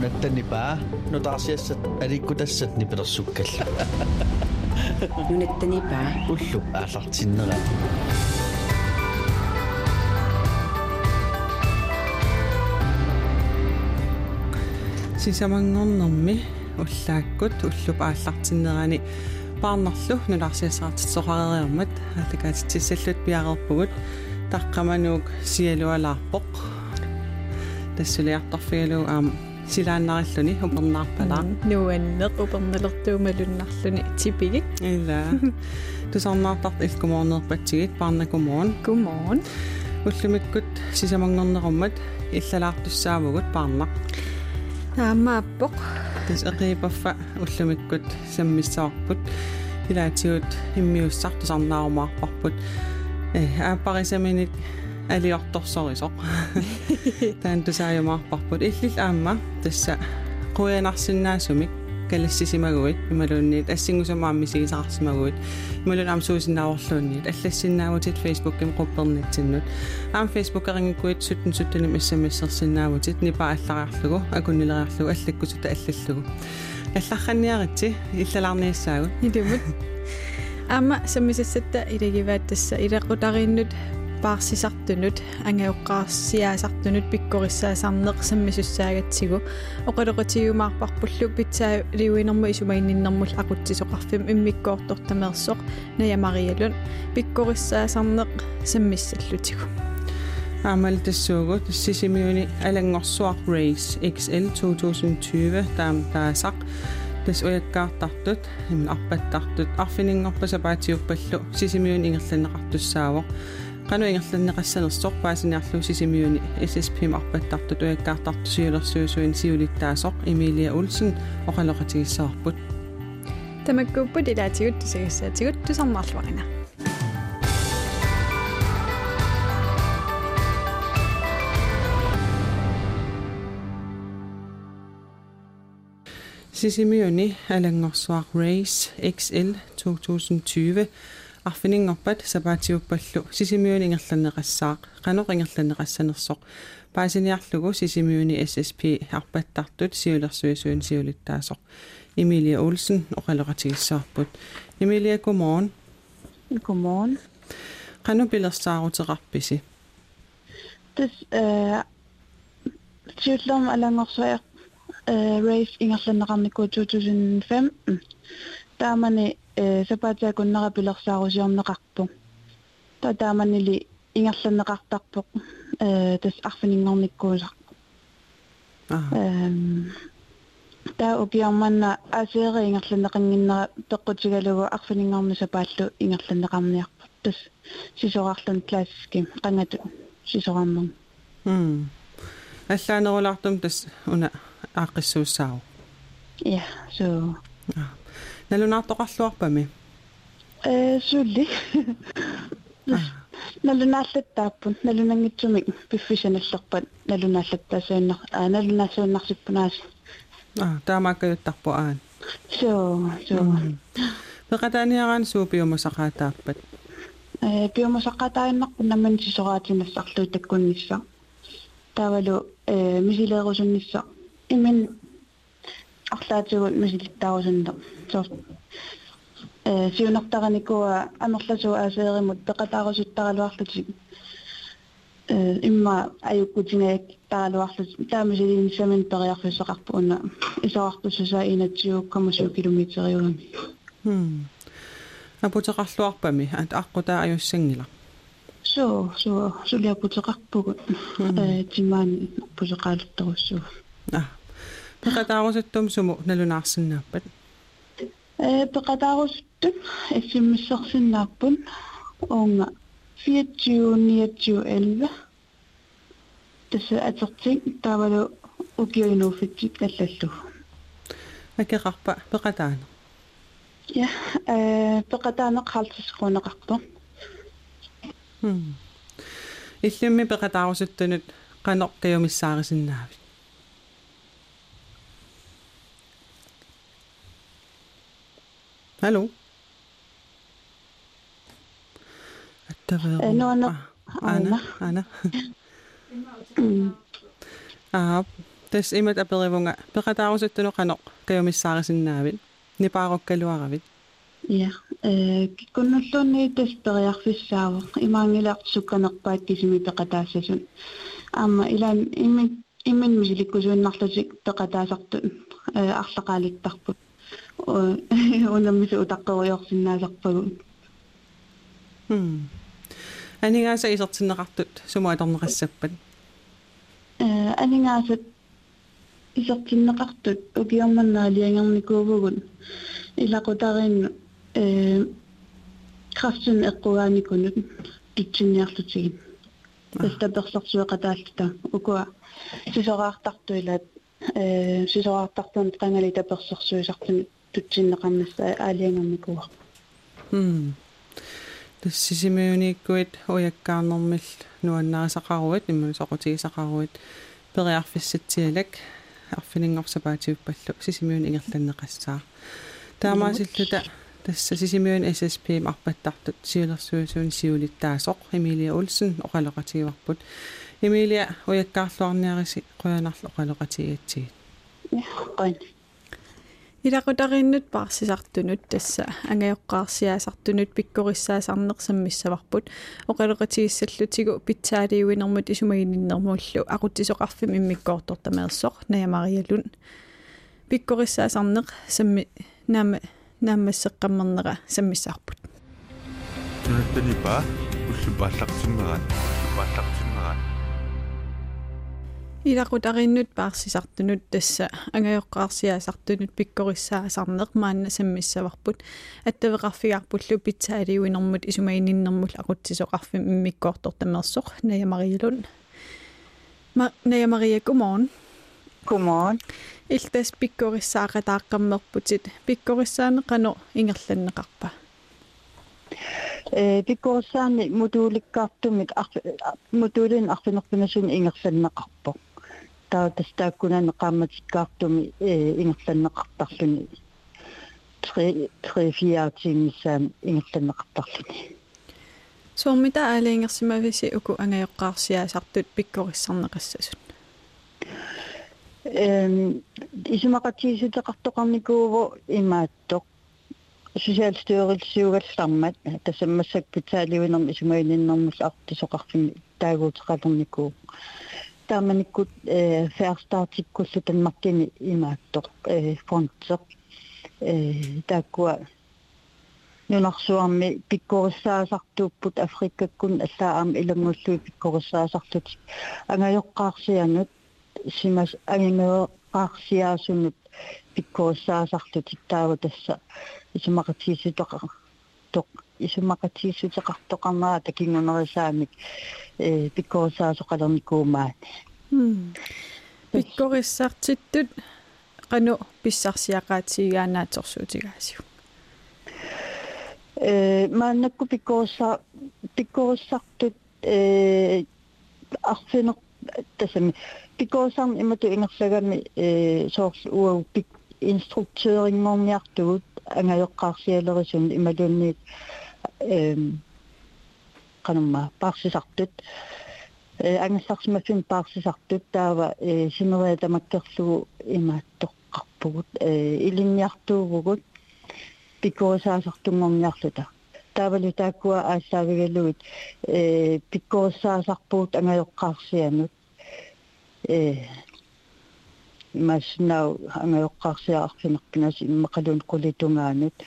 нунаттанипаа нутаарсиассат аликкутассат нипилерсуккалла нунаттанипаа уллу ааллартиннера сисамангорнэрми уллааккут уллуп ааллартиннерани паарнерлу нулаарсиасаартитсоқарериармат алакаатитсаллут пиарерпугут таққамануук сиалуалаарпоқ тассулиарторфигалуу аама силааннариллуни упернаарпалаа нуаннеқ уперналертуумалуннарлуни типигит ила тусарнаартарт илкумоорнерпатсигит парна кумоон кумоон уллумиккут сисамангорнеруммат иллалаартуссаавгут парнақ таамааппоқ тас эқипаффа уллумиккут саммиссаарпут илаатигут иммиуссартусарнаарумаарпарпут э ааппарисаминик алиорторсорисоқ таан тусаажумаарпарпут иллил аама тасса қуянарсинаасумик калассисимагуит ималуунниит ассингусамаамми сигисаарсимагуит ималун амсуусиннааварлуунниит аллассиннаавутит фейсбукким қуппернитсиннут аам фейсбуккерингиккуит суттун суттуним иссамиссерсиннаавутит нипа аллариарлугу акуннилериарлугу аллаккусута аллаллугу алларханниаритси иллалаарниассаагут илумут аама саммисассатта илагивааттасса илеқутарииннут паарсисартунут ангауққарсиаасартунут пиккориссаасарнеқ саммисуссаагатсигу оқалеқатигумаарпарпуллу питсаа лиуинерму исумаинниннэрмул ақутсисоқарфим иммиккоортортамерсоқ наямариалун пиккориссаасарнеқ саммиссаллутигу аамал тассуугу тассисимиуни алангорсуар race XL 2020 таам таасақ тас уяккаартартут имин арпаттартут арфинингорпаса паатиуппаллу сисимиуни ингерланеқартуссаавоқ qanu ingerlanneqassanersoq paasiniarlu sisimiuni SSPM arpattартут уяккаартарту сиулерсуусуин сиулиттаасоq Emilia Olsen oqaloqatigissaarput тамаккууппут илаатигут тусагиссаатигут тусарнаарлуарина Sisimiuni alangorsuaq Race XL 2020 арфинингорпат сапаатиуппаллу сисимиуни ингерланеқассаақ қанеқ ингерланеқассанерсоқ паасиниарлугу сисимиуни SSP арпаттартут сиулерсуисуин сиулиттаасоқ Emilia Olsen оқалеқатигиссаарпут Emilia godmorgen godmorgen қану пилерсаарутерарписи тас э тиутлам алангорсуа э race ингерланеқарникку 2005 таамани э сапаатиакуннера пилерсаарусиорнеқарпу татааманили ингерланеқартарпоқ э тас арфинингорниккуусар эм таа укиарманна асеери ингерланеқингиннера пеққутигалугу арфинингорни сапааллу ингерланеқарниарпут тас сисорарлун классики қангату сисораммун м аллаанерулаартум тас уна ааққиссууссаау я so налунаартоқарлуарпами э сулли налунааллаттааппун налунангитсумик пиффисаналлерпат налунааллаттаасааннар аа налунаасууннарсиппунаас а таамааккаюттарпу аан so so пеқатааниараан суупиумасақаатааппат э пиумасаққатаиннарпу намман сисораатиннассарлуу таккуннисса таавалу э мисилеерусуннисса имин арлаатигут мисилиттаарусуннер so э сиунартараникуа амерласу аасееримут пеқатаарусуттаралуарлутик э имма аюккутингаак таалуарлут таамасилиниссамин периарфиссеқарпу уна исоартуссаа инатсиуккамасу километриуами хм апутеқарлуарпами ат аққутаа аюссангила so so сулиапутеқарпугут э тимаани пусеқаалутторуссуу а пеқатаарусуттум суму налунаарсинааппат э пеқатаарусуттут ассиммиссерсиннааппун уунга 24 29 11 тасса атертик таавалу укиуинууфитсик аллаллу акеқарпа пеқатаана я э пеқатаанеқ халтисқунеқарпу хм. Иллимми пеқатаарусуттунут қанеқ каюмиссаарисиннаавит Hallo. Äh, Anna. Anna. Anna. Ah, тас имат аперивунга пеқатаарусуттуно қано каюмиссаарисиннаавит нипааруккалуаравит я э киккуннуллуунни тас периарфиссаава имаангилаарту сукканерпаат кисими пеқатаассасун аама илаан имми иммин мисиликкусууннарлутик пеқатаасарту э арлақаалиттарпут унаммису утаққериорсиннаасарпагу хм анингааса исертиннеқартут сумааторнеқассаппат э анингаасат исертиннеқартут укиорманнаалиангерникуувгун илақутарин э крафтен эққугааникунут тутсинниарлутигит тастаперсорсуэқатаалтта укуа сисораартартуилаат э сисораартартун қангали таперсорсуисартун тутсиннеқарнасса аалиангерникуа хм тассисимиуниккуит уяккаарнэрмил нуаннаасақаруит имму соқутигисақаруит периарфиссатсиалак арфинингорсапаатиуппаллу сисимиун ингерланнеқассаа таамаасиллута тасса сисимиун SSP арпаттартут сиулерсуусуун сиулиттаасоқ Эмилия Улсен оқалоқатигиварпут Эмилия уяккаарлуарниариси қуянарлу оқалоқатигиатсигит я қойн илақутариннут паарсисартунут тасса ангайоққарсиаасартунут пиккориссаасарнерсаммиссаварпут оқалоқатигиссаллутигу питсаалиуинермут исумагининнэрмуллу ақутсисоқарфим иммиккоортортамаерсоқ ная мариалун пиккориссаасарнеқ самми наама наамассеққаммернера саммиссаарпут тунаттанипа уллупааллартиммерат уллупааллартиммерат илақутариннут паарсисартунут тасса ангайоққарсиаасартунут пиккориссаасарнеқ маанна саммиссаварпут аттавеқарфигарпуллу питсаалиуинэрмут исумаининнэрмул ақутсисоқарфим иммиккоортортамерсоқ ная мариалун ма ная мария godmorgen Godmorgen. илтас пиккориссаақатааққаммерпутит пиккориссаанеқано ингерланнеқарпа Э пиккорсаани модуликкаартумик модулин арфинерпинасун ингерланнеқарпо. таа тастааккунаа qaammatikkaartumi ингерланнеқартарлуни три три фиаатингиссаам ингерланнеқартарлуни суумита аалиингерсимависи уку ангайоққарсиаасартут пиккориссарнеқассасут эм исумақатиисутеқартоқарникууво имааттоқ сosiaalstyrelsuuгаллармат тассаммассак питаалиуинерм исумаининнэрмус артисоқарфини таагуутеқалерникуу тааманиккут э ферстартиккуллу танмаркини имааттоқ э фронтсеқ э тааккуа нунарсуарми пиккориссаасартууппут африккаккун аллааам илангуллуи пиккориссаасартут ангайоққаарсианут симас ангимеоққаарсиаасунут пиккориссаасартут таава тасса исумақатиисутоқа тоқ исумақатиисутеқартоқарнаа такингунерисаамик э пиккорисаасоқалерникуумаат пиккориссартиттут қану писсарсиақаатсигаанааторсуутигаасиу э мааннакку пиккорисса пиккориссартут э арфинер тасами пиккорисарн имату ингерлагами э соорс уау пик инструктеерингорниартугут ангайоққарсиалерисун ималуунниит qanumma paarsisartut таава paarsisartut taava тамаккерлугу имааттоққарпугут илинниартуугут пикорисаасартунгорниарлута таавалу тааккуа аассаавигаллугит э пиккорсаасарпуут ангаёққарсианут э маснау ангаёққарсиаарфинерпинас иммақалун кулитунгаанут э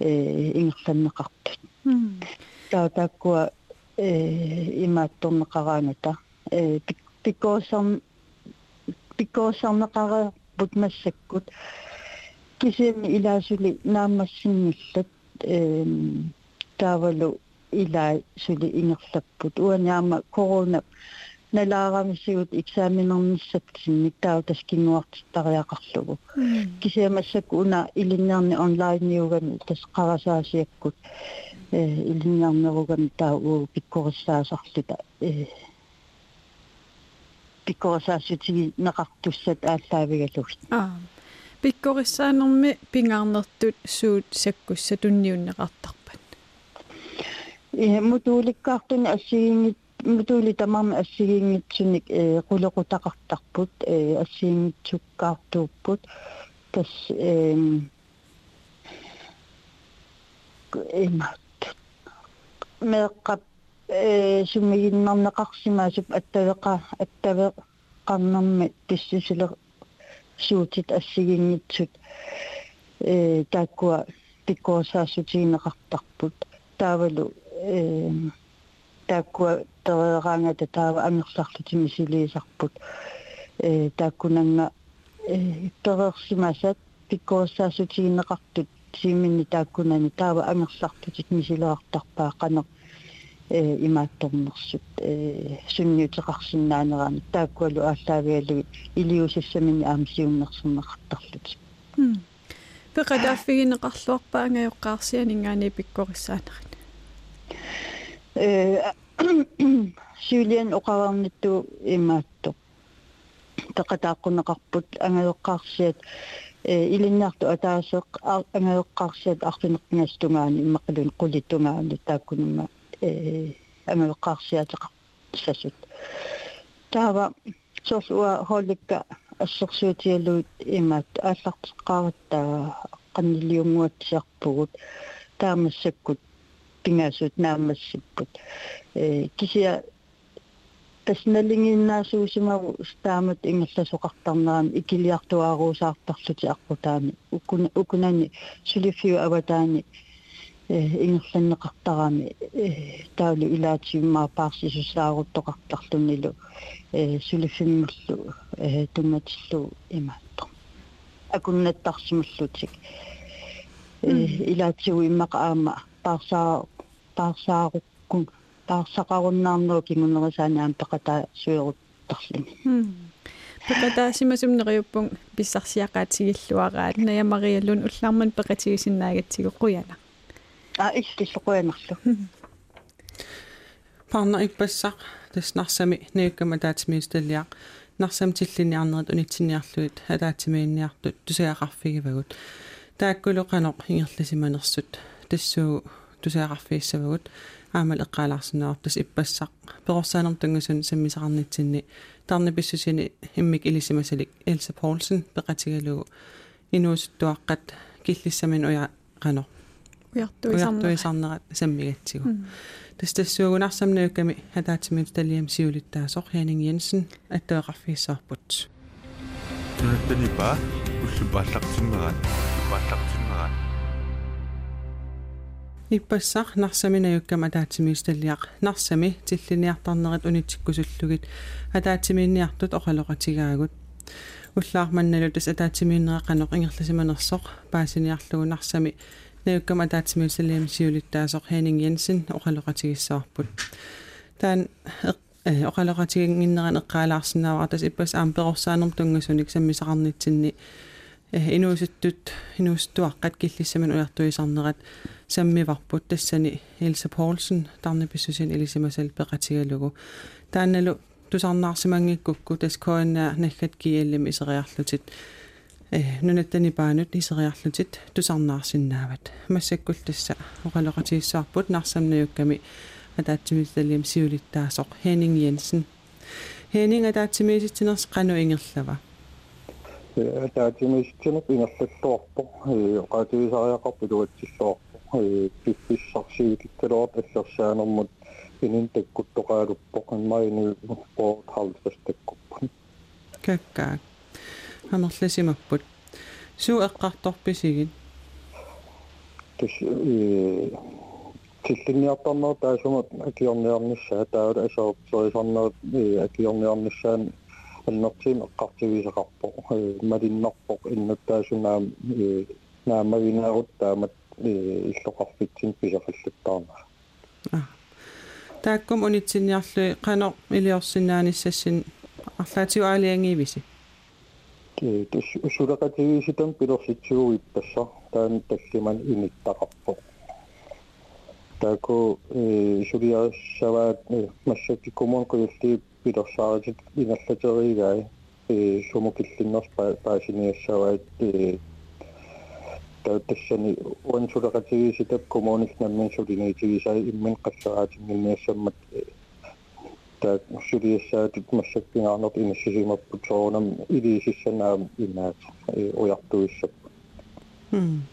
ингерланнеқартут таа тааккуа э имаатторнеқарааната э пиккоосарн пиккоосарнеқара путмассаккут кисим илаасули наамассинниллат э таавалу илаа сули ингерлаппут уаниама корона налаарамиссигут экзаменерниссатсинник таа таскингуартиттариақарлугу кисиамассакку уна илиннерни онлайниугами тас қарасаасиаккут э илиннернеругами таа уу пиккориссаасарлута э пиккорисаасутиги неқартуссат ааллаавигалугит аа пиккориссаанерми пингаарнертут суут саккусса тунниуннеқартарпат э мутууликкаартуни ассигингит мутули тамам ассигингитсуник э qulaqutaqartarput э ассигингитсуккаартууппут тас эм эм меэккап э суммигиннарнеқарсимаасуп аттавеқа аттавеқарнарми тиссусилер суутит ассигингитсут э тааккуа пиккоосаассутигинеқартарпут таавалу э тааккуа тереераангата таава ангерларлутими силиисарпут э тааккунанга э терерсимасат пиккоосаассутигинеқартут симинни тааккунани таава ангерлартутит мисилеартарпаа қано э имаатторнерсут э сунниутеқарсинаанераани тааккуалу ааллаавиалуги илиусассамини аамсиуннерсернеқартарлут пеқадаффигинеқарлуарпаа ангайоққарсианингаани пиккорисsaанерин э сюлиан оқаварнитту имаатто тақатааққунеқарпут ангайоққарсиат э илиннаарту атаасеқ ангайоққарсиат арфинеққингастунгаани иммақалун қулиттунгаани тааккунумма э ангайоққарсиатеқар сасут таава сорсуа холикка ассерсуутиалуут имаат ааллартеққаратаа qanniliunguatsiarpugut таамассаккут пингаасут наамассиппут э кися тасналингиннаасуусимагу таамат ингерласоқартарнерами икилиартуааруусаартарлути аққутаами укуна укунани сулифиу аватаани э ингерланнеқартарами э таулу илаатиуммаа паарсисусааруттоқартарлунилу э сулифиммуллу э туматиллу имаатто акуннаттарсимуллутик э илаатиу иммақа аама паарсаа паарсааруккун паарсақаруннаарнуу кигунерисаанаам пеқата суйеруттарлини пекатаасимасумнериуппун писсарсиақаатигиллуараат наямариаллун уллаарман пеқатигисиннаагатсигу қуяна а иккиллуқуянарлу парна иппассақ таснарсами нуиккама таатимиусталиақ нарсам тиллиниарнерит унитсиниарлуит алаатимиинниартут тусаақарфигивагут тааккулоқаноқ ингерласиманерсут тассуу тусаақарфииссавагут аамал эққаалаарсинаар тас иппассақ перорсаанер тангусун саммисақарнитсинни тарни писсусини иммик илисимасалик Элса Поулсен пеқатигалугу инуусуттуаққат киллиссамин уя қано уяртуисарнерат саммигатсигу тас тассуугунарсамнуукками хатаатимит талиам сиулиттаасоқ Хянинг Jensen аттуақарфииссаарпут тунаттанипа уллупааллартиммерат пааллартиммерат иппассар нарсаминаюккама таатимиисталлиақ нарсами тиллиниартарнерит унитсиккусуллугит атаатимиинниартут оқалоқатигаагут уллаарманналу тас атаатимииннеқаноқ ингерласиманерсоқ паасиниарлугу нарсами наюккама таатимиусалиам сиулиттаасоқ. Хэнинг Jensen оқалоқатигиссаарпут таан э оқалоқатигингиннеран эққаалаарсинааваа тас иппас аам перорсаанерм тунгасуник саммисақарнитсинни. э инуусуттут инуустуаққат киллиссаман уяртуисарнерат саммиварпут тассани Элса Поулсен тарни писсусин илисимасал пеқатигалугу таанналу тусарнаарсимангиккукку тас коаннаа наггат киаллим исериарлутит э нунаттани паанут исериарлутит тусарнаарсиннаават массаккул тасса оқалоқатииссаарпут нарсамнаюкками атаатсимисалиам сиулиттаасоқ Хэнинг Jensen Хэнинг атаатсимиситсинерс қану ингерлава taatimistinut inassaluarpu qatigisaariaqarpu luatsissuarpu piffissarsiikittaluat assersaanermut inin takkuttoqaaluppo qimmaini sport halvas takkuppan kakkaa anerlasimapput suu eqqartorpisigit tis tillinniartarnera taasumat akiorniarnissaa taala asoorsorisornera akiorniarnissaan таала асоорсорисарнерит э акиорниарниссаан аннертиим эққартивисақарпо э малиннарпоқ иннаттаасунаам э наамагинаарут таамат э иллоқарфитсин писақаллуттаарна тааккум унитсинниарлуи қано илиорсинааниссассин арлаатиу аалиангиивиси э тус усулақатигиситам пилорситсууиппасса таан таллиман иниттақарпо тако э сулиассаваат массаккиккумун куйулли пилорсааритит иналлатеригай э сумукиллиннерс паасиниассаваат э тааттассани уансулақатигиситап коммуникс наммин сулиниитигисай иммин qassaraatiнгинниассаммат так сулиассаатут массаккинаарнерт инассисимаппут соонам илиисиссанаам инаат уяртуиссап м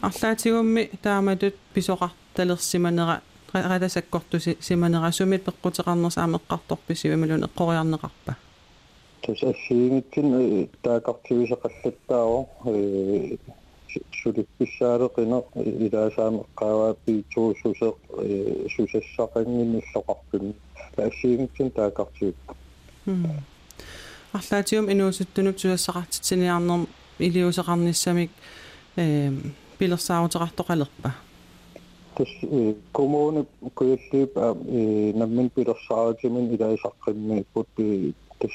арлаатигумми тааматут писоқарталерсиманера радасаккортуси симанера сумит пеққутеқарнерс аамеққарторписивималун эққориарнеқарпа тус ассиингитсин таакартивисеқаллаттааро э сулипписсаалеқина илаасаамеққаавааппи туусусеқ э сусассақангинниллоқарпими ассиингитсин таакартивиппа м арлаатигум инуусуттунуп сулассақартитсиниарнерм илиусеқарниссамик э пилерсаавутеқартоқалерпа тус коммуне куяллип э наммин пилерсааратимин илаисаққиммииппут пи тус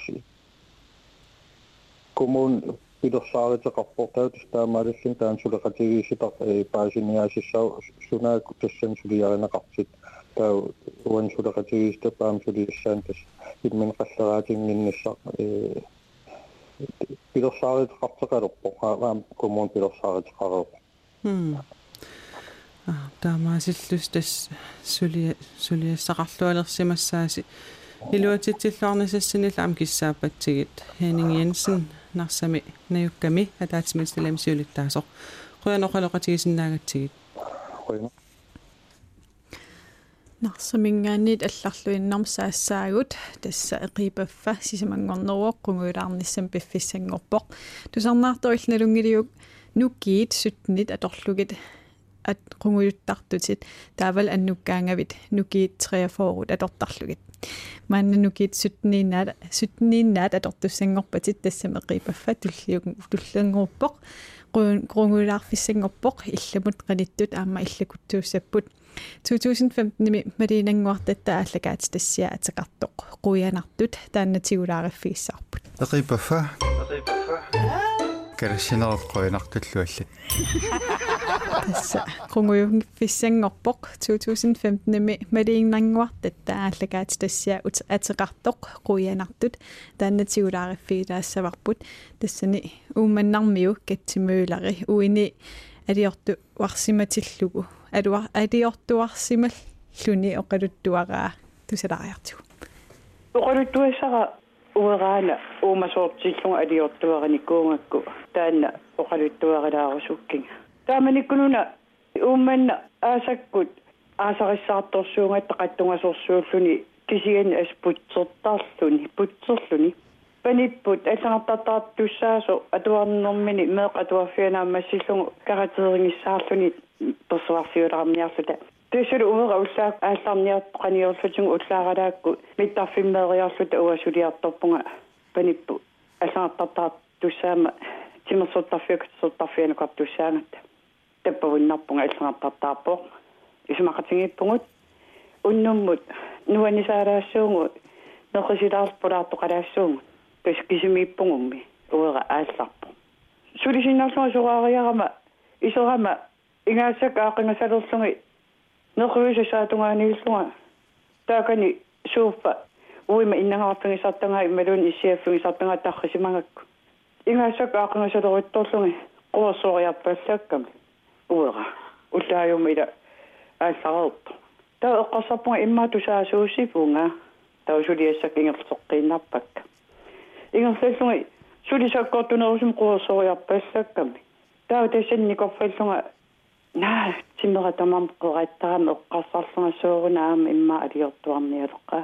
коммун пилерсааратеқарпортаа тус таамааллин таан сулеқатигииситар э паасиниаасиссаа сунаа тассан сулиаринеқартит таа уан сулеқатигииста паам сулиассаан тас иммен қаллераатингиннссаа э пилерсааратеқартеқалерпо аам коммун пилерсааратеқарерпо м а таамаасиллус тас сули сулиассақарлуалерсимассааси илуатитсиллуарнисассинилла ам киссааппатсигит Henning Jensen нарсами наюкками атаатимилсалам сиулиттаасо қуяноқалоқатигисиннаагатсигит қуяно нарсамингаанниит алларлуиннарм саассаагут тасса эқипаффа сисамангорнеруоқ қунгуилаарниссам пиффиссангорпоқ тусарнаарториллналунгилиук нуккиит суттнит аторлугит at qungujuttартутит таавал аннуккаангавит нукиит 43 атортарлугит маанна нукиит суттнииннаат суттнииннаат атортуссангорпатит тассамеқипаффа туллиук туллангорпоқ qunguilаарfissangorpoq illamut qanittut aamma illakuttuussapпут 2015-ми малинангуартатта ааллагаат тассиа атеқартоқ tässä kungujun fissen oppok 2015 me medin nangwa tätä allegats tässä uts atsekartok kujenattut tänne tiudariffi tässä varput tässä ni ummennarmiu ketsimyylari uini adiortu varsimatillugu adua adiortu varsimal luni oqaluttuaraa tusalariartiu oqaluttuassara ueraana uumasoortillunga adiortuarinikkuungakku taanna oqaluttuarilaarusukkina тааманиккунуна уумманна аасаккут. Аасариссаарторсуунга тақаттунгасорсууллуни кисигани аспутсертаарлуни путсерлуни паниппут аллангартартаартуссаасо атуарнэрмини меэқ атуарфианаамассиллугу каратерингиссаарлуни персуарсиулаармиарлута тэсэл умера уллаа ааллаарниарт qaниорлутингу уллаараалаакку миттарфиммеериарлута уасулиарторпунга паниппу аллангартартаартуссаама тимерсуттарфиукатсуттарфианукартуссаангат таппавуннарпунга аллангартартаарпоо исмақатингиппугут уннуммут. Нуанисаалаассуугу неқисилаарпулаартоқалаассуугу тас кисимииппугумми уера аалларпу. Сулисиннарлуга сураариарама исерама ингаассак аақингасалерлуги неқуисасаатунгаанииллуга таакани сууффа уима иннангаарфигисартангаа ималуун иссиаффигисартангаа таррисимагакку ингаассак аақингасалеруитторлуги қуерсоориарпассаакками уера уллааюма ила ааллареерпу таа эққарсарпунга иммаа тусаасуусипунга таа сулиассак ингерлеққииннарпакка ингерллуги сулисаккортунерусум қуерсоориарпассаакками таа тассанникорфаллунга наа тиммера тамам қораттарам эққарсарлунга соорунаама иммаа алиортуарниалеққаа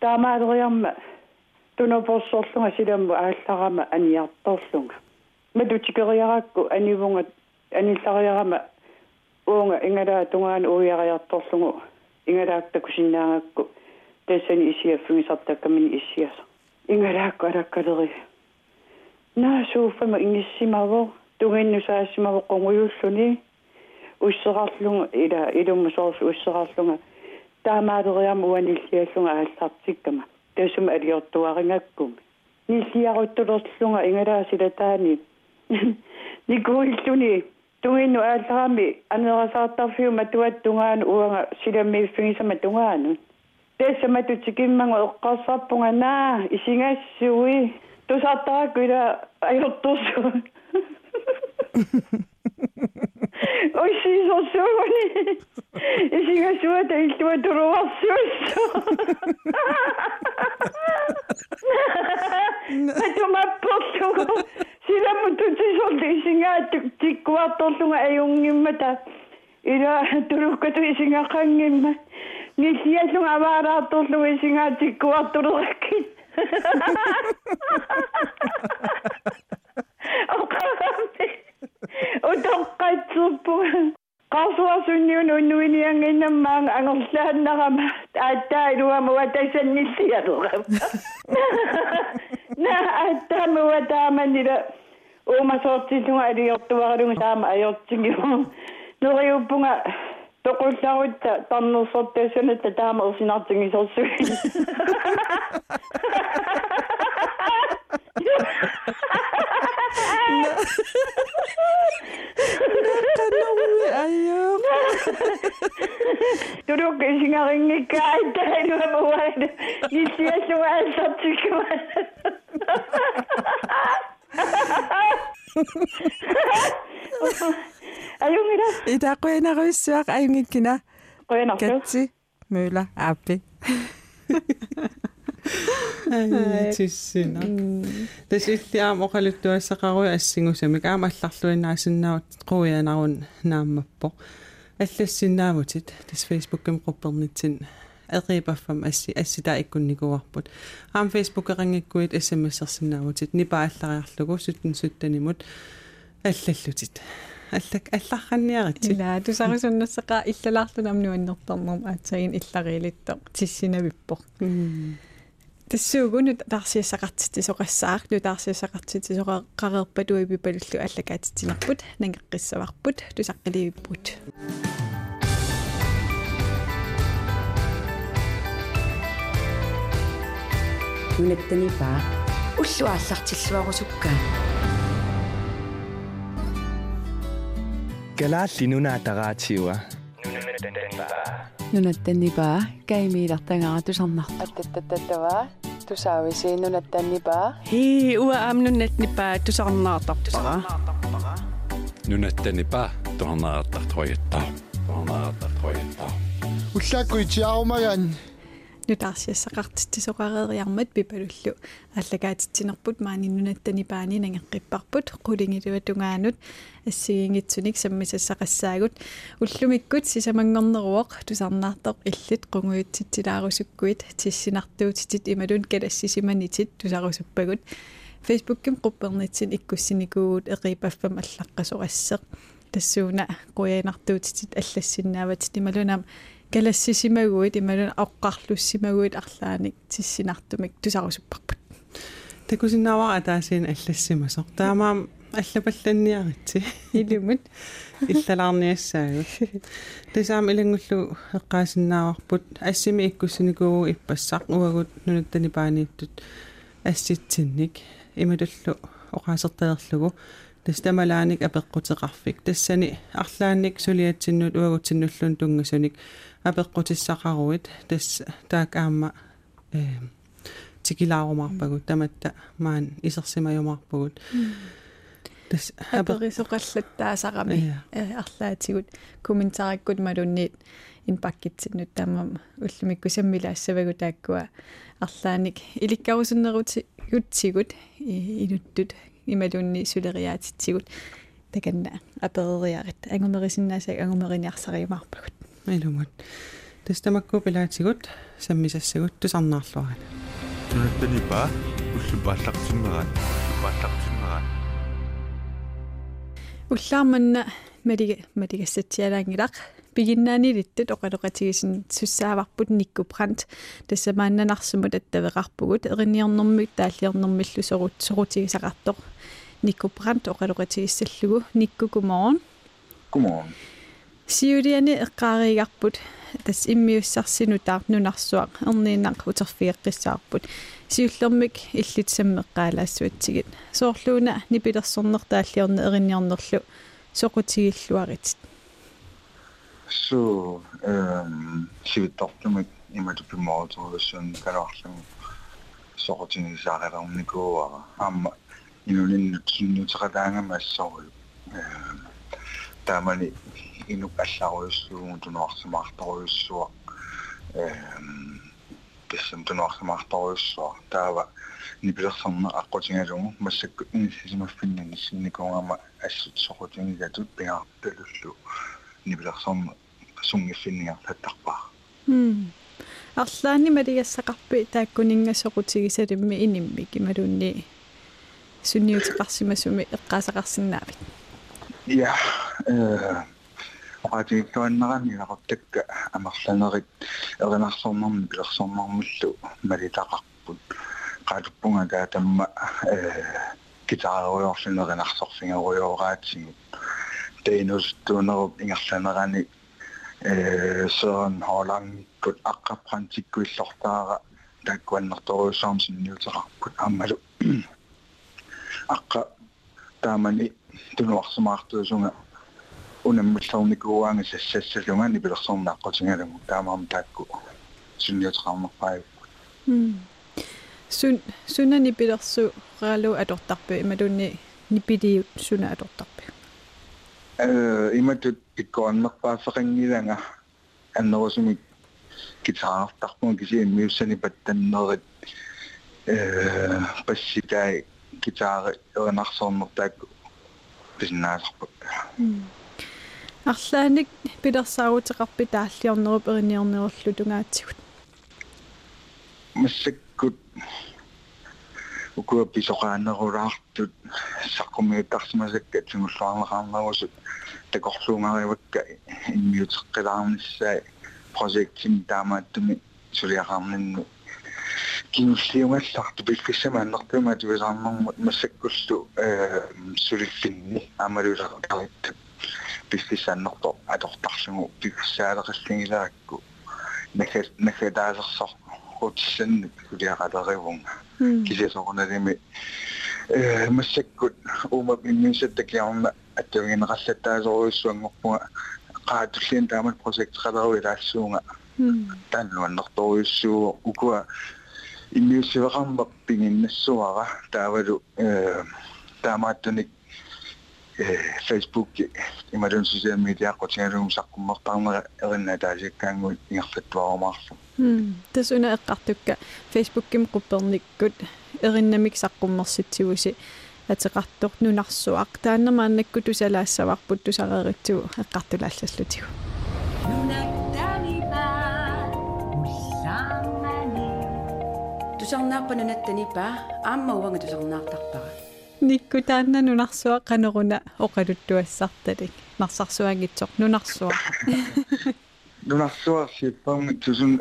таамаалериарма тунопорсорлунга силамму аалларама аниарторлунга матутикериаракку анивунга аниллариарама уунга ингалаа тунгаан уяриарторлугу ингалаакта кусиннаангакку тассани исиаффигисартаккамини иссиаса ингалаакку алаккалери наасууффама ингиссимаво. Тугиннусаассимаво қонгуйуллуни уссерарлугу ила илуммусоорсу уссерарлунга таамаалериарма уаниллиаллунга ааллартиккама. Тассума алиортуарингаккуми ниллиаруттулерлунга ингалаа силатаани. Никуиллуни tungi no atami ano sa tafi matua tungan uang sila may fingi sa Tapi te tu cikin mga kasa pong isinga suwi to sa ta kuya siis сорсуугани исингасуата иллуа туруарсуиссу атумапперлугу силамутутисорли исингааттук тиккуарторлунга аюнгиммата. Ила тулуккату исингаққангимма нисиаллунга аваараарторлугу исингаатиккуартулеракки оқарамми утоққатсуппу qasuarsunniun unnuinianginnammaang angorlaannarama aattaaluama wataisannissialuqam na aattaamuwa taamanila uumasoortilluga aliortuaralunga taama ajortingiu neriuppunga toqullarutta tarnersortaassanata taama ursinartingisorsugi N'a, n'a pas nommé duduk ke singa is ingen ringe kai tai nu på vejde. Vi ser så vel så tykker man. Ayung ida. Ida ko ina ko isuak ayung ikina. Ko ina ko. Kati mula api. Ay, tusin. Mm. тасиллиаам оқалуттуассақаруи ассигусамик аама алларлуиннаасиннаават қуианарун нааммаппо аллассиннаавутит тас фейсбукким қуппернитсин эқипаффам асси ассита иккунникуарпут аам фейсбук эқангиккуит смсерсиннаавутит нипааллариарлугу суттин суттанимут аллаллутит аллак алларханниаритсит ила тусарисуннассаqa иллалаарлунамнуаннерторнерм аатсагин иллариилиттоq тиссинавиппо тассуугуну таарсиассақартити соқассаақ ну таарсиассақартити соқаққарерпатуи пипалуллу аллакаатитсинерпут нангеққиссаварпут тусаққиливиппут нунаттанипаа уллуааллартиллуарусуккаа галаалли нунаатараатиуа. нунаттаннипаа nunattannipaa kaimiilartangaartusernar attattattatavaa tusaavisii nunattannipaa hii uwa aam nunattannipaa tusarnaartartara nunattannipaa tornaartartoyattaa tornaartartoyattaa ullaakku itiaarumagan tаарсиассақартити соқареериармат пипалуллу аллагаатитсинерпут маани нунаттанипаани нангеққиппарпут қулингилуатунгаанут ассигингитсуник саммисассақассаагут. Уллумиккут сисамангорнеруоқ тусарнаартоқ иллит қунгуитситсилаарусуккуит тиссинартуутитит ималун калассисиманитит тусарусуппагут. Фейсбукким қуппернитсин иккуссиникуугут эқипаффам аллаққасоқассеқ тассууна қуяинартуутитит аллассиннаават ималунам калассисимагуит ималун аққарлуссимагуит арлааник тиссинартумик тусарусуппарпут такусиннаавара атаасиин аллассимасоқ таамаам аллапалланниаритси илумут иллалаарниассаагут тасаам илангуллу эққаасиннааварпут ассими иккуссиникуугу иппассақ уагут нунаттанипаанииттут асситсинник ималуллу оқаасертаерлугу тастамалааник апеққутеқарфик тассани арлаанник сулиатсиннут уагутсиннуллун тунгасуник апеққутиссақаруит тасс таак аама э тикилаарумаарпагут таматта маан исерсимаюмаарпагут тас аперисоқаллаттаасарами арлаатигут. Комментариккут малунниит инпаккитсиннут таамам уллумикку саммилаассавагу тааккуа. Арлааник иликкарусуннерути ютсигут инуттут ималунни сулериаатитсигут. Таканна аперериарит ангумерисиннаасак ангумериниарсариумаарпагут илумут тастамакку пилаатигут саммисассагут тусарнаарлуарат нунаттанипаа уллупааллартиммерат уллупааллартиммерат уллаарманна малига малигассатсиалаангилақ пигиннаанилиттут оқалоқатигисин суссааварпут никкупрант тассамааннанарсумут аттавеқарпугут эриниорнэрмик тааллиорнэрмиллу сорут сорутигисақартоқ никкупрант оқалоқатигиссаллугу никкукуморон Godmorgen. Сиулиани эққаариигарпут тас иммиуссарсинутаар нунарсуақ ерниинақ утерфиэққиссаарпут сиуллермик иллитсаммеққаалаассуатсигит соорлууна нипилерсорнер тааллиорне эриниорнерлу соқутигиллуарит. Så øhm, sivittortumik imatupimooturusun kaluarlugu soqutinisaarelerunikuuara aamma inulinnut sunnuteqataangama assoru øhm taamani inuk allaruissuugu tunuarsimaartoruissuaq эм бэсэм туnuarsimaartoruissuaq таава нипилерсарна аққутингалугу массакку инисимаффиннани синникунгама ассут соқутингатут пигаарталуллу нипилерсарна сунгиффинниартаттарпаа м арлаани малигассақарпи тааккунингасоқутигисалимми инимми кималунни сунниутеқарсимасуми эққаасақарсинаавит я э аатигтуаннерани лақартакка амерланерит эринарсорнэрми пилерсорнэрмуллу малитақарпут qaatuppunga taatamma gitaaruyorlunerинарсорфингеруйораатсигут таинустуунеруп ингерланерани э сорн холангкут аққапрантиккуиллортаара таккуаннэрторуусаарм синниутеқарпут аммалу. Аққа таамани тунуарсимаартуусунга унаммиллорникууаанга сассассалунгани пилерсорнааққутингалугу таамаам таакку синниутеқарнерпаа м sun sunani pilersu raalu adortarpu imalunni nipiliut suna adortarpu э иматут иккуаннерпаафеқангиланга аннерусуми гитаартарпун кисиин миуссани паттаннерит э пасситай гитаари эрнарсоорнертаакку писнаасарпут арлааник пилерсаагутеқарпи тааллиорнеруп эриниорнеруллу тунгаатсигут массаккут укуа писоqaаннерулаартут саққумиуттарсимасакка тимуллуарнеқарнерусут такорлуунгаривакка иммиутеққилаарниссаа прожектин таамааттуми сулиақарнинну кинуллиунгалларту пилфиссама аннертума тивисаарнэрмут массаккуллу э сулиффинни амалулақарит пилфиссааннерто атортарлугу пиксаалеқаллигилаакку наха нахадаалерсор утсанник кулиақалеривунга кисесорналими э массаккут ума иммисаттакиарма аттавигинеқаллаттаасоруиссуангорпуга qaatulliin taamat projektqalaruilaassуунга тааннуаннэрторуиссуу укуа иммиуссивеқарма пингиннассуара таавалу э таамааттуник э фейсбук ималун сosial media qutigalugum saqqummertarnera erinna taasiakkaangui ingerlattuarumaarlu тасуна эққартукка фейсбукким қупперниккут эриннамик саққуммерситсигуси атеқартор нунарсуақ тааннамааннакку тусалаассаварпут тусареритсугу эққартулаалласлутигу тусарнааппа нунаттанипа аама уанга тусарнаартарпара никку таанна нунарсуақ канеруна оқалуттуассарталик нарсарсуагитсоқ нунарсуақ нунарсуарсиппарми тусун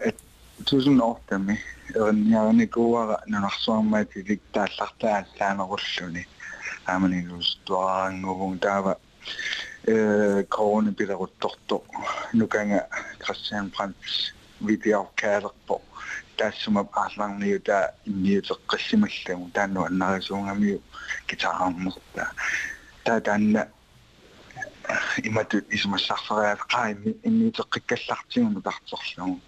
тусун ортами эрниарникууара нунарсуармаатилик тааллартаа таанеруллуни ааманилус туарангувун таава э корона билерутторто нуканга кристиан франц видеокаалерпо тассума аарларниута имниутеққиссималлагу таанну аннарисуунгамиу гитаарнерта таа таанна имату исмассарфериат qaimi имниутеққиккаллартигуну тарторлугу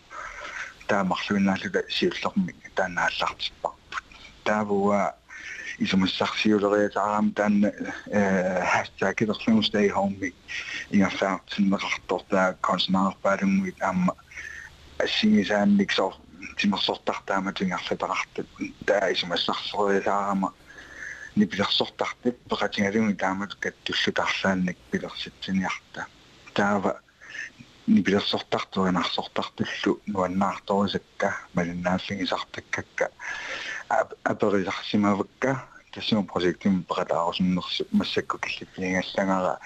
таамарлуиннаалута сиуллерми таанааллартиппарпут таавуа исумассарсиулериатаарам таанна э хаштаг кидерлугу stay home ми ингерсаартиннеқартор таа конснаарпаалунгуит аама ассигисаанник сор тимерсортартаама тингерлатақартут таа исумассарсериатаарама нипилерсортартип пеқатингалуги таамат каттуллутарлаанник пилерситсиниарта таава нипилерсортартуинарсортартуллу нуаннаарторусакка малиннааллигисартаккакка аперисарсимавакка тассума проектим пеқатаарусуннерсу массакку киллиппиингаллагара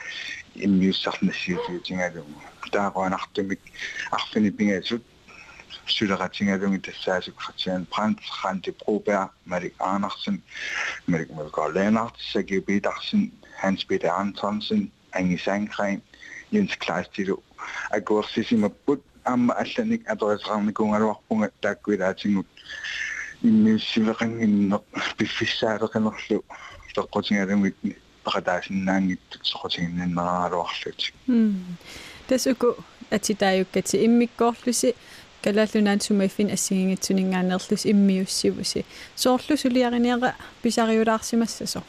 иммиуссарнассиутиутингалугу тааруанартумик арфини пингаасут сулератингалунги тассаасук хатсиан прант ханти пробер малик арнарсен малик малик ленарт саги бидарсен ханс питер антонсен анги сангрен Jens Kleistilo агуерсисимаппут аама алланик аперисеқарникунгалуарпунга тааккуилаатингут иммиуссивеқангиннеқ пиффиссаалеқинерлу тоққутингалугит пақатаасиннаангиттут соқутингиннерааралуарлутик м тасуку атитааюккати иммиккоорлуси калааллунаан сумаиффин ассигингитсунингаанерлус иммиуссивуси. Соорлу сулиариниара писариулаарсимассасо.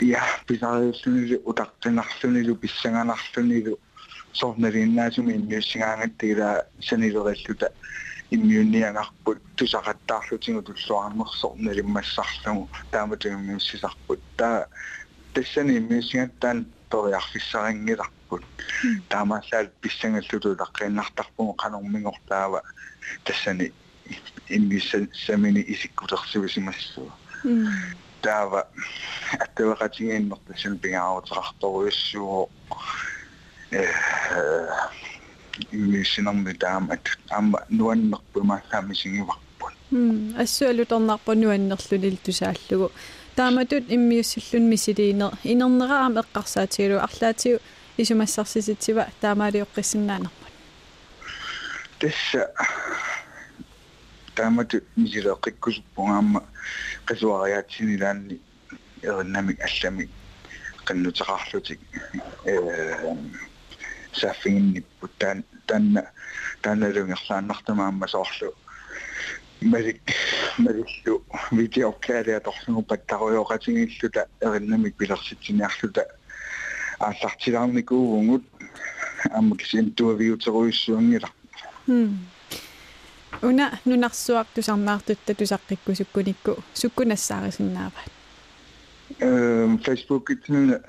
Я писариуллунилу утартинарлунилу писсанганарлунилу. Сорнериннаасуми иммиуссингаангаттигила санилериллута иммиунниангарпут тусақаттаарлутингу туллуарнерсорнелиммассарлугу тааматугиммиуссисарпут таа тассани иммиуссингаттаан ториарфиссарингиларпут таамааллаат писсангаллуту лаққииннартарпугу қанормингортаава тассани иммиуссамини исиккутерсивисимассуа таава аттавақатигииннэртассан пингаарутеқарторуйуссуо э иммиуссинарми таамат аама нуаннерпумаасаамисигиварпут м ассуалутернарпу нуаннерлунил тусааллугу тааматут иммиуссуллун мисилиинер инернераам эққарсаатигилу арлаатигу исумассарсиситсива таамаалиоққиссиннаанерпут тасса таамат мисилеққиккусуппунгаама qasuariaatsinilаанни ериннамик алламик qannutеқарлутик э саффингинниппут таан таанна таанналунгерлааннартамаамма соорлу малик малиллу видеокаалиа торсугу паттаруйоқатингиллута ериннамик пилерситсиниарлута ааллартилаарникуугунгут аама кисин туавиутеруиссуангила уна нунарсуак тусарнаартутта тусаққиккусуккуникку суккунассаарисиннаават эм фейсбук итнэ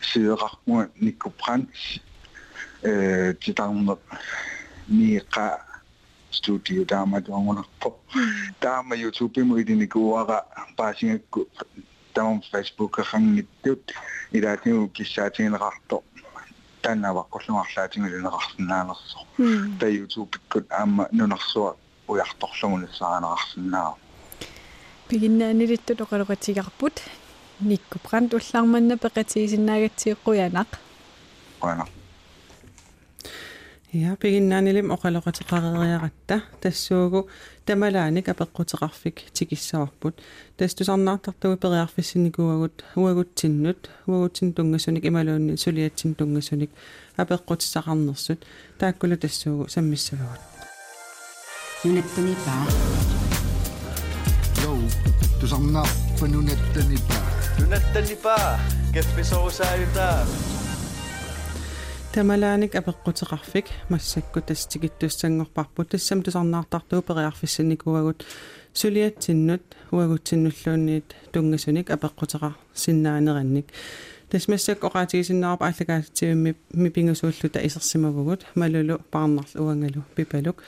сиеқармуа никку пранс э титарнер ника студио дама донгонарпо дама ютуб муидиникуара паасингакку тамам фейсбук хангиттут илаатигу киссаатигинеқарто тааннааваққуллугарлаатингулинеқарсинаанерсо та ютубиккут аама нунарсуа уярторлугуниссаанаақарсинаа пигиннаанилитту тоқалоқатигарпут никку бранд уллаарманна пеқатигисиннаагатсиэққуянақ қуянақ Ja, piginnaanilim oqaloqatiqariariaratta tassuugu tamalaanik apeqqutiqarfik tikissavarput. Tastusarnaartartugu periarfissinikuagut uaguttinnut, uagutsin tungasunik imaluunni suliatsin tungasunik apeqqutisaqarnersut taakkulu tassuugu sammissavagut. Nunattani paa. Yo, tusarnaarpa nunattani paa. Nunattani paa, keppisorusaayutaa. тамалааник апеққутеқарфик массакку тастикиттуссангорпарпут тассам тусарнаартартуу периарфиссаникуагут сулиатсиннут уагутсиннуллуунниит тунгасуник апеққутеқар синнаанеранник тасмассак оқаатигисиннаарпа аллагаативимми мипингасууллута исерсимавгут малулу парнарлу уангалу пипалук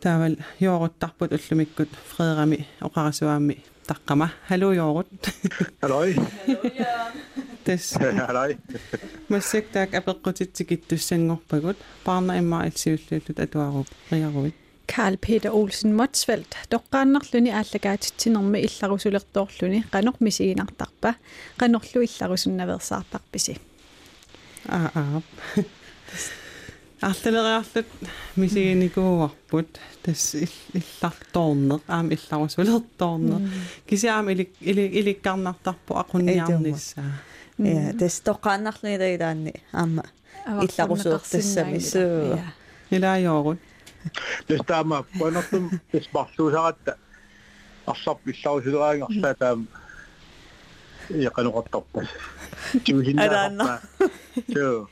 таавал йооруттарпут уллумиккут фредерами оқарасуаами таққама халу йоорут Halløj. тас Halløj. массак таак апеққутитсикиттуссангорпагут парна имма алсиуллууллут атуаруп риаруит Karl Peter Olsen Motsveld тоққааннарлүни ааллагаатитсинерми илларусулертоорлүни қанормисигинартарпа қанорлу илларусуннаверсаартарписи аа аа арлалериарлут мисигиникууарпут тас илларторнеқ аама илларусулерторнеқ кисиаама илик иликкарнартарпу ақунниарниссаа я тас тоққааннарлуилаани аама илларусуертассами суу илаажоорут тестаама панертум тесмарлуусаратта арсарп илларусулераангарлаа таам яқануқартарпас тиусиннаақарпа суу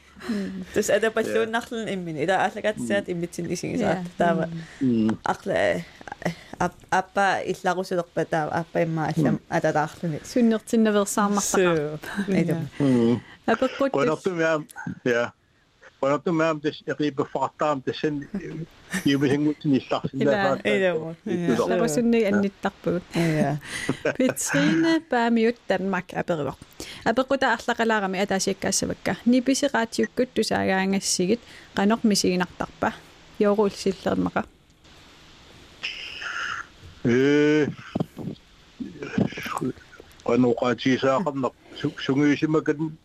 тус адапаллууннарлун иммини ила ааллагатсаат иммитсин исигисаат таава арла аппа илларусулерпа таава аппа имма аллам аталаарлуни суннертиннаверсаармартақар апеққут панертум яам я панертум яам тес Jubelhängutinitaq. Ila ilamu. Lapasunni annittaqput. Iya. Pitsiina paamiut Danmark aperuq. Apequta arlaqalaaram ataasikkaassavakka. Nipisiqaatiukkut tusaagaangassigit qanormisiginartarpa. Jooruulsillermaqa. Э qanoqaatiisaaqarnaq sungiusimakan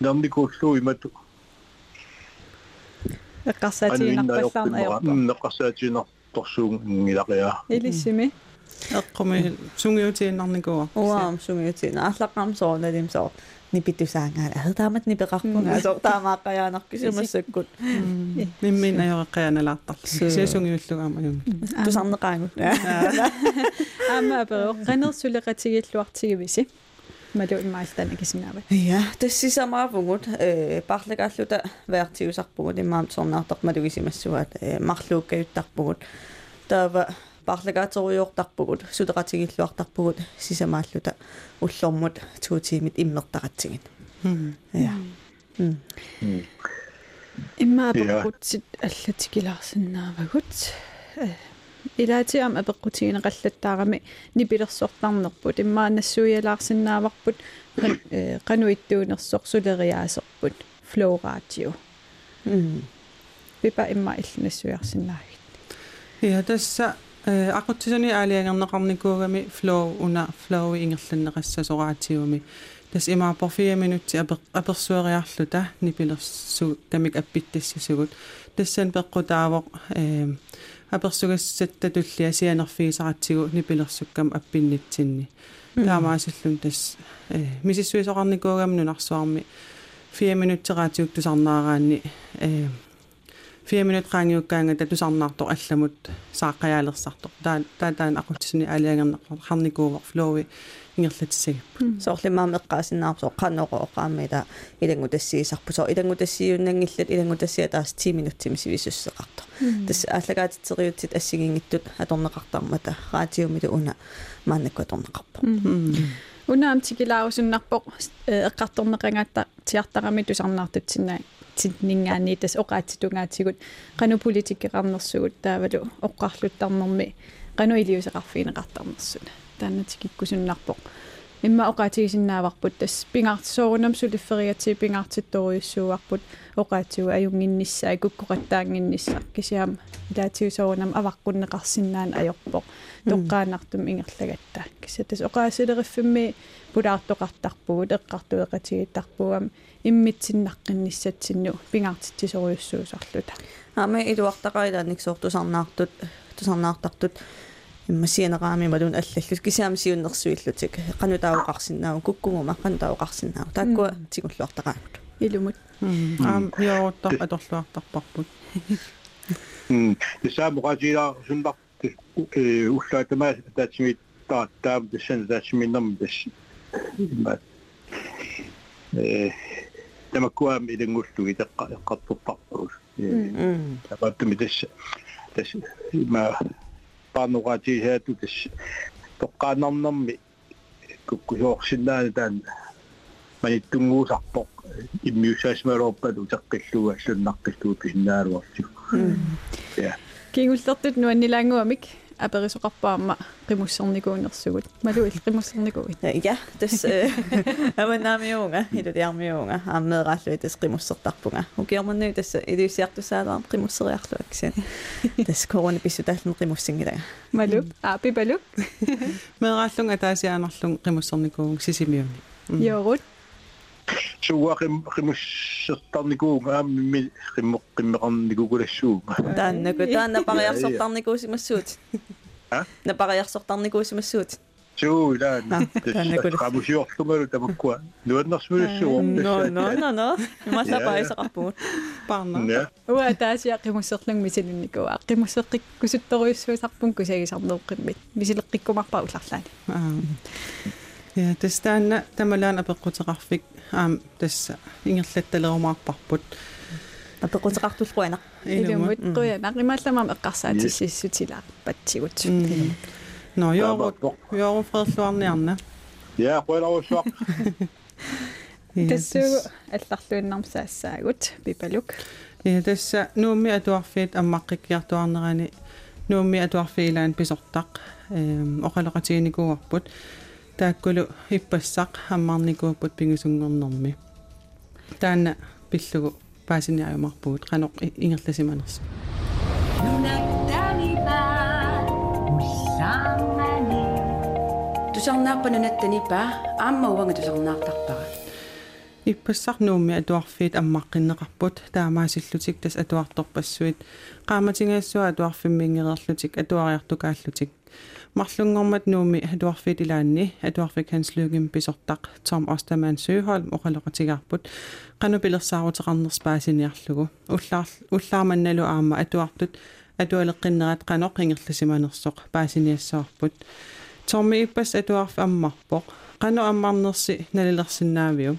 namnikulluu imatu эққарсаатигинарпаллаарна аёрпа неққарсаатигинарторсуун ngilaqia илиссими эққуми сунгиутииннарникуа уаам сунгиутиина аарлаққарм соорналим соор нипитусаангаала аатаамат нипеқарпунга соор таамааққаяанаркисимассаккут миммин аёреққианалаартарлу сиасунгиуллугаама юм тусарнеқаангут аама аперо қанерсулеқатигиллуартигивиси малу имаалтан акисинаава ja э парлакааллута веартиусарпугут имаам сорнаартоқ малугисимассуат э марлууккаюттарпугут таава парлакаатеруйуортарпугут сутеқатигиллуартарпугут сисамааллута уллормут туутиимит иммертақатсигит ja имма апеққутсит аллатикилаарсинаавагут илаатиам апеққутигинеқаллаттаарами нипилерсортарнерпут иммаа нассуиалаарсинааварпут кануиттуунерсоқ сулериаасерпут флоратио пипа имма иллнассуиарсинаагит я тасса ақутсисуни аалиангернеқарникуугами флоу уна флоуи ингерланнеқассасораатиуми тас имаапор 4 минутти аперсуариарлута нипилерсу тамик аппиттассасугут тассан пеққутаавоқ э аперсугассатта туллиа сианерфигисаратсигу нипилерсуккам аппиннитсинни таамаасаллун тас э мисиссуисоқарникуугам нунарсуарми 4 минуттераатиук тусарнаараанни э 4 минут qaangiukkaanga tatusarnaartoq allamut saaqqiaalersartoq taa taa taan aqutsuni aliangerneqqor harnikuuver flowi ингерлатиссагаппу соорлимаам эққаасинаарсоо қаннеро оқаамила илангу тассиисарпу соо илангу тассиуннангиллат илангу тассиа таас 10 минуттими сивисуссеқарто тасс ааллагаатитсериутсит ассигингиттут аторнеқартармата раатиумилу уна мааннакку аторнеқарпо унаам тикилаусуннарпоқ эққарторнеқангаатта тиартарами тусарнаартутсинаа тиннингаани тас оқаатитунгаатигут кану политиккеқарнерсугут таавалу оққарлуттарнерми кану илиусеқарфиинеқартарнерсуна таанатикиккусуннарпоқ имма оқаатигисиннааварпут тас пингаартсоорунам сулиффериати пингаартитторуйуссууарпут оқаатигу аюнгинниссаа куккоқаттаангиннисса кисиам илаатигусоорунам аваққуннеқарсинаан аёрпоқ тоққаанартум ингерлагатта кися тас оқаасилериффимми пулаартоқартарпугут эққартуеқатигиттарпугам иммитсиннаққинниссатсинну пингаартитсисоруйуссуусарлута аама илуартақаилааник соортусарнаартут тусарнаартартут иммасианераами малун аллаллус кисаами сиуннэрсуиллутик канутаауқарсинаау куккунгума канутаауқарсинаау тааккуа тигуллуартақаамут илумут аам яоттар аторлуартарпарпут м исаамуқатилаа сундар э уллаатамаа таатсимит таа таам дэсэн таатсиминнэрм дэс э тамаккуам илангуллуги теққа эққартуппарпус э тапаттуми дэс дэс има панугатисаату тас тоққаанарнэрми куккусоорсинаани таан маниттунгуусарпоқ иммиусаасмалоорпалу теққиллуга аллуннаққиллугу писиннаалуарсиг я кингуллертут нуаннилаангуамик аперисоқарпаама qimусserникуунерсугут малуил qimусserникуит я тас аманаамиунга илулиармиунга ааммеэрааллуи тас qimуссертарпунга укиорманнуи тас илуисиартусаалаа qimуссериарлуаксин тас корона писсутааллун qimуссингилага малу аапи балу меэрааллунга таасиаанерлун qimусserникуун сисимиуни йорут сууақим qimуссертарникуунга аамми qimmo qimmeqarникугулассууга тааннаку таанна париарсортарникуусимассуут а напариарсортарникуусимассуут суу илаана qamусиорлунгалу тамаккуа нуаннэрсмулассуу но но но но маса паисақарпугут парна уа таасиа qimуссерлун мисилунникуа qimуссеққиккусутторуйуссуисарпун кусагисарнеуққиммит мисилеққиккумарпа улларлаани я тестаана тамалаан апеққутеқарфик аам тасса ингерлатталерумаарпарпут апеққутеқартуллуана илумут қуянақ имаалламаам эққарсаатиссиссутилаа патсигут но ёорут ёору фредлуарниарна я қуэлаусуақ тассуу алларлуиннармсаассаагут пипалук я тасса нуумми атуарфиит аммаққиккиартуарнерани нуумми атуарфиилаан писортақ. Эм оқалеқатигиникууарпут тааккулу иппассақ аммарникууппут пингусунгорнэрми таана пиллугу паасиниаюмарпугут каноқ ингерласиманерсу тусарнааппанунаттанипа аама уанга тусарнаартарпара иппассарнуумми атуарфиит аммаққиннеқарпут таамаасиллутик тас атуарторпассуит qaamatiнгаассуа атуарфиммингерерлутик атуариартукааллутик марлунгормат нууми атуарфит илаанни атуарфик ханслугим писортақ том остаман søholm оқалеқатигарпут қану пилерсаарутеқарнерс паасиниарлугу уллаар уллаарманналу аама атуартут атуалеққиннерат қаноқ ингерласиманерсоқ паасиниассоорпут Tommi ippas atuarf ammarpoq qanu ammarnersi nalillersinnaavio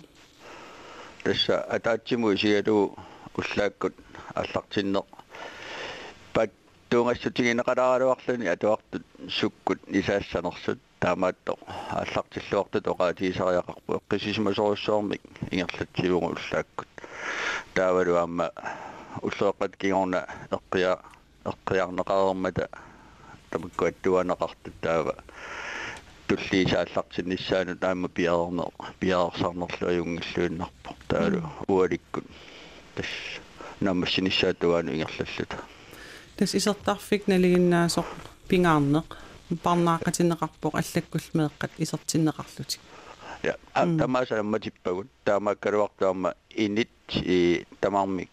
тасса атаатсиму исигалу уллааккут аллартиннеқ пат туунгассутигинеқалааралуарлуни атуартут суккут исаассанерсут таамаатто аллартиллуартут оqaатиисариақарпу эққисисмасоруссуармик ингерлатсивугу уллааккут таавалу аама уллеэққат кигорна эққиа эққиарнеқарермата тамаккуаттуанеқартут таава туллиисааллартиннissaanu таама пиарерне пиарерсарнерлу аюнгиллуиннарпо таалу уаликкут тас наммассиниссаатуаanu ингерлаллута тас исертарфик налигиннаасоқ пингаарнеқ. Парнаақатинеқарпоқ аллаккулмеэққат исертиннеқарлутик я тамааса амматиппагут таамааккалуартаама инит и тамармик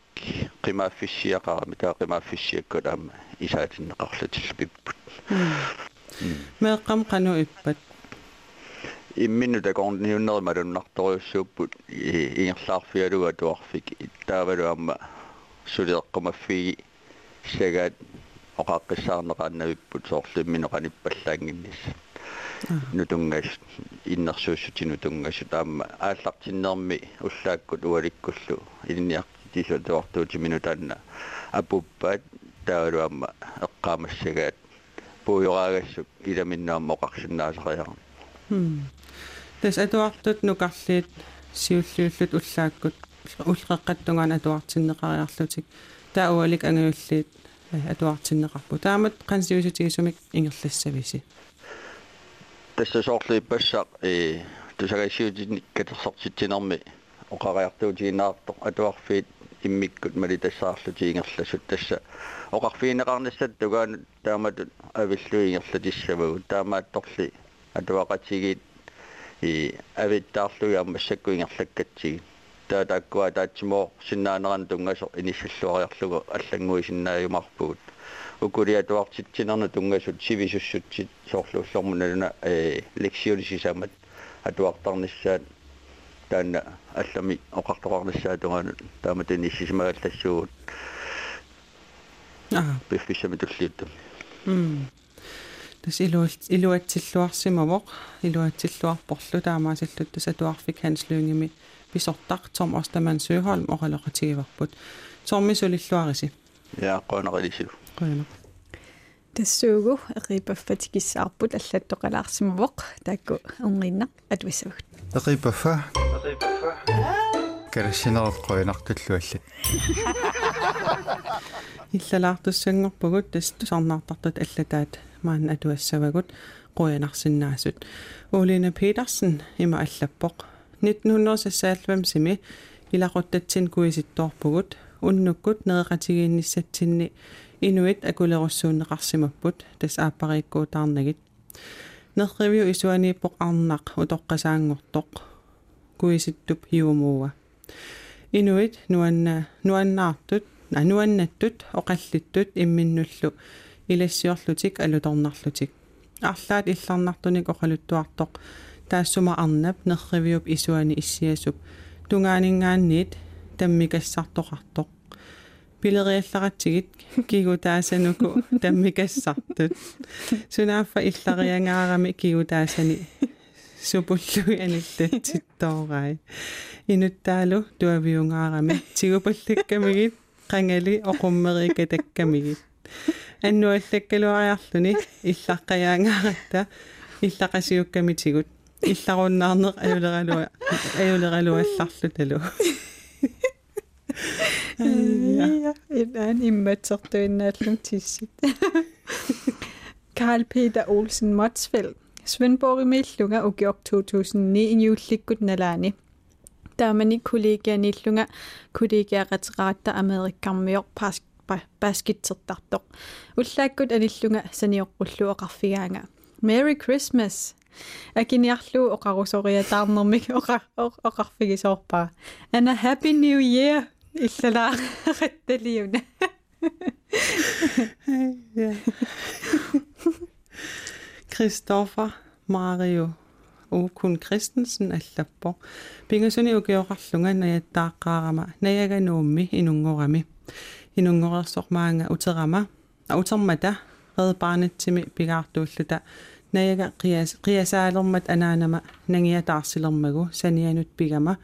qimaafissiaqarami taa qimaafissiakku taama isaatinnеқарлутилл пиппут меэққам қану иппат. Иммину такорниуннерималуннарториуссууппут ингерлаарфиалуга туарфик таавалу амма сулеэққумаффиги сагаат оқааққиссаарнеқааннавиппут соорлиммину қаниппаллаангиннис нутунгас иннерсууссутину тунгасу таама ааллартиннерми уллааккут уаликкуллу илниартису туартуути минутаанна апуппаат таавалу амма эққаамассагаат puuyuraaгассук иламиннааммо оқарсиннаасариарам тас атуартут нукарлиит сиуллиуллут уллааккут уллеққаттунгаан атуартиннеқариарлутик таа уалик ангиуллиит атуартиннеқарпу таамат қансиусутигисумик ингерлассависи тасса соорлуи пассақ э тусагассиутинник катерсартитсинерми оқариартуутигинаартоқ атуарфиит иммиккут мали тассаарлути ингерласут тасса оқарфиинеқарнассат тугаан тааматут авиллуингерлатиссавагу таамаатторли атуақатигит и авиттаарлуи аммассаккуингерлаккатсиги таа тааккуа таатсимо синнаанеран тунгасо иниссаллуариарлугу аллангуи синнааюмарпугут. Укуриа туартитсинерна тунгасут сивисуссутсит соорлууллормуналуна э лексиулисисамат атуартарниссаат таана аллами оқартоқарнассаа тугаанут тааматини иссисимагаллассуугут аа пиффисами туллиутту м тас илуат илуатсиллуарсимавоқ илуатсиллуарпорлу таамаасиллут тасатуарфик ханслуунгими писортартом остаман søholm оралоқатигиварпут сормисулиллуариси я қонерилису қона тассуугу эқипаффатикиссаарпут аллаттоқалаарсимавоқ. Таакку унгиннақ атуиссавагут эқипаффа эқипаффа кэрсинерат қойнартуллуаллат иллалаартуссангорпугут тас тусарнаартартут аллатаат. Маан атуассавагут quyanarsinnaasut Ulina Petersen ima allappoq 1996 ilaquttatsin kuisittorpugut unnukkut neeqatigiinnissatsinni inuit akulerussuunneqarsimapput tas aappariikkuutaarnagit nerriviu isuaniippoq arnaq utoqqasaangortoq kuisittup hiumuua inuit nuanna nuannaartut nuannattut oqallittut imminnullu. Ilassiorlutik alutornarlutik арлаат илларнартуник оқалуттуартоқ таассума арнап нерривиуп исуани иссиасуп. Тунгаанингааниит таммикассартоқартоқ. Пилериалларатсигит кигутаасануку таммикассартут. Сунааффа иллариангаарами кигутаасани супуллуи аниллатситтоорай инуттаалу туавиунгаарами. Тигупаллаккамигит qangali oqummerikatakkамигит аннуаллаккалуариарлүни иллаққаяангааратта иллақасиуккамитигут илларуннаарнеқ аюлералуа аюлералуалларлу талу Idan immatsertuinnaallum tissit. Karl Peter Olsen Motsfeldt. Svendborg Millunga ugiok 2009 jullikkut nalaani. Taamani kollegia nillunga kollegia retiraatta Amerikkarmior pask baskitsertartoq. Ullaakkut anillunga sanioqqullu oqarfigaanga. Merry Christmas. Akiniarlu oqarusoriataarnermik oqa oqarfigisoorpaa. And a happy new year. иллалаараталиуна Christoffer Mario Okun Christensen allappo pingasuni ukiorarlunga nayattaaqaarama nayaganuummi inungorami inungorersormaanga uterama utermata red barnetsimi pigaartuulluta najaga qiyas qiyasaalermat anaanama nangiataarsilermagu sanianut pigama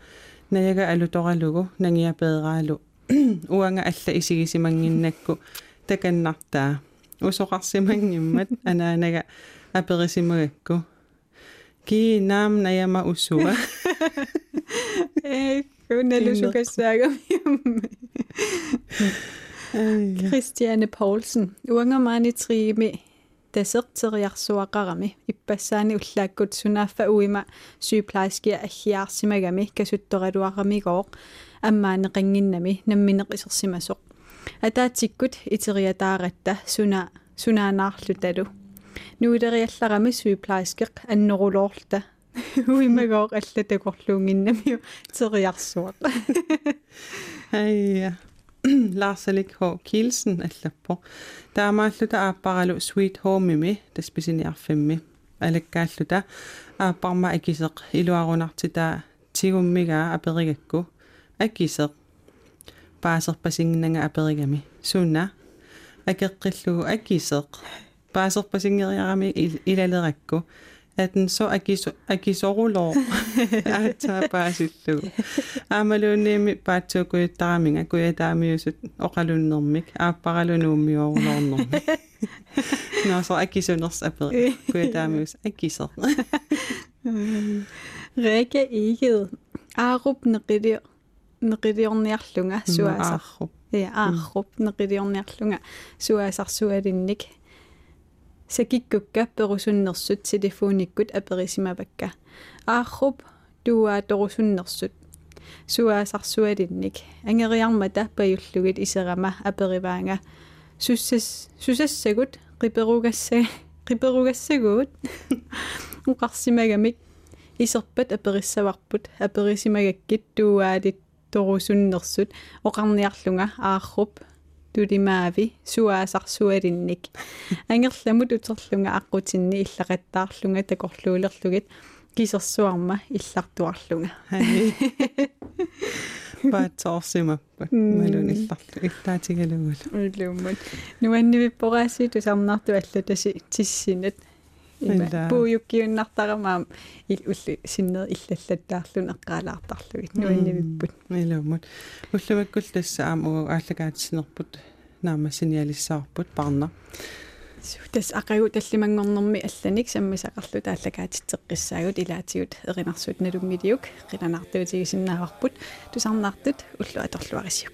najaga alutoralugu nangiapeeraalu uanga alla isigisimanginnakku takannartaa usoqarsimangimmat anaanaga aperisimuakku kii naam najama usuga kunnalusukassaagamiamme Christiane Poulsen, unger mani trimi, taserteriarsuaqarami ippasaani ullaakkut sunaaffa uima sygeplejerskia аллиаарсимагами касутторалуарамигоо аммаане qanginnami намминеқисерсимасоқ атаатиккут итериатааратта суна сунаанарлу талу нуилериалларами сygeplejerskеқ аннерулоорлта уимагоо аллатакорлуунгиннамиу териарсуақ айя Lars-Alik H. Kielsen аллаппо таамааллута ааппаралу Sweet Home-ими тасписиниарфимми алаккааллута ааппарма акисеқ илуарунартита тигуммигаа аперигакку акисеқ паасерпасингнага аперигами сунна акеққиллугу акисеқ паасерпасингериарами илалеракку at den så agisorolor atapasitu. Amalunemi batso kue taminga kue tamiuset okalunormik aparalunumiorlornormik. Ah, Nå, så agisuners er bedre. Kue tamius agiser. Række ikke. Arup nridir. Nridir nærlunga, mm, suasar. Ja, mm. arup nridir nærlunga. Suasar suadinnik. Сакиккукка перусуннэрсут телефониккут аперисимавакка аарруп туа торусуннэрсут суаасарсуалинник ангериармата паюллугит исерама апериваанга суссас сусассагут риперугасса риперугассагуут уқарсимагамик исерпат апериссаварпут аперисимагаккит туаалит торусуннэрсут оқарниарлунга аарруп тулимаави суаасарсуалинник ангерламут утерлунга аққутинни иллақаттаарлунга такорлуулерлугит кисерсуарма иллартуарлунга. Паатсоорсимаппа малун илларлу иллаатигалугул уллууммат нуаннивиппораасси тусарнарту аллатаси тиссинат пуюккиуннартарамаам ил улли синнер иллаллаттаарлун эққалаартарлугит нуаннивиппут илууммут уллумаккул тасса аамугу ааллагаатисинерпут наама синиалиссаарпут парна тас акагу таллимангорнэрми алланик саммисақарлу тааллагаатитсеққиссаагут илаатигут эринарсуут налуммилиук қиланартуутигисиннааварпут тусарнаартут уллу аторлуарисиук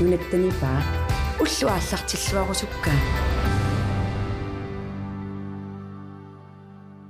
нунаттанипаа уллуааллартиллуарусуккаа